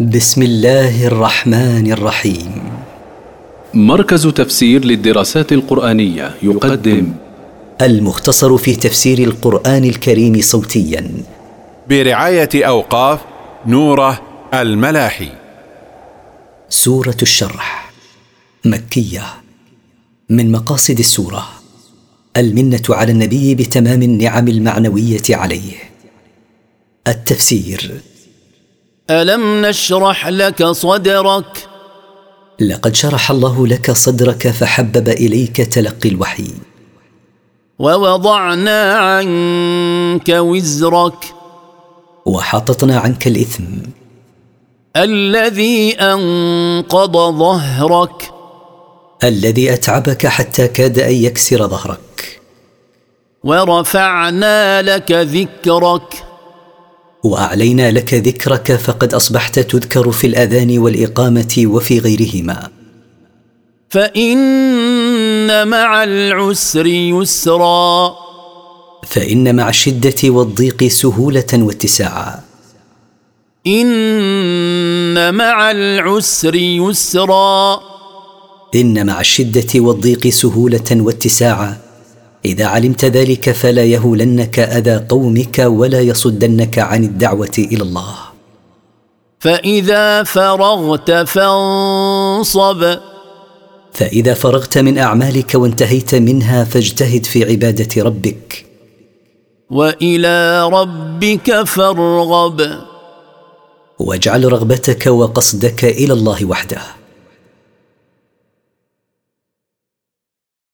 بسم الله الرحمن الرحيم. مركز تفسير للدراسات القرآنية يقدم المختصر في تفسير القرآن الكريم صوتيا. برعاية أوقاف نوره الملاحي. سورة الشرح مكية من مقاصد السورة المنة على النبي بتمام النعم المعنوية عليه. التفسير ألم نشرح لك صدرك؟ لقد شرح الله لك صدرك فحبب إليك تلقي الوحي. ووضعنا عنك وزرك. وحططنا عنك الإثم. الذي أنقض ظهرك. الذي أتعبك حتى كاد أن يكسر ظهرك. ورفعنا لك ذكرك. وأعلينا لك ذكرك فقد أصبحت تذكر في الأذان والإقامة وفي غيرهما. فإن مع العسر يسرا. فإن مع الشدة والضيق سهولة واتساعا. إن مع العسر يسرا. إن مع الشدة والضيق سهولة واتساعا. إذا علمت ذلك فلا يهولنك أذى قومك ولا يصدنك عن الدعوة إلى الله. فإذا فرغت فانصب. فإذا فرغت من أعمالك وانتهيت منها فاجتهد في عبادة ربك. وإلى ربك فارغب. واجعل رغبتك وقصدك إلى الله وحده.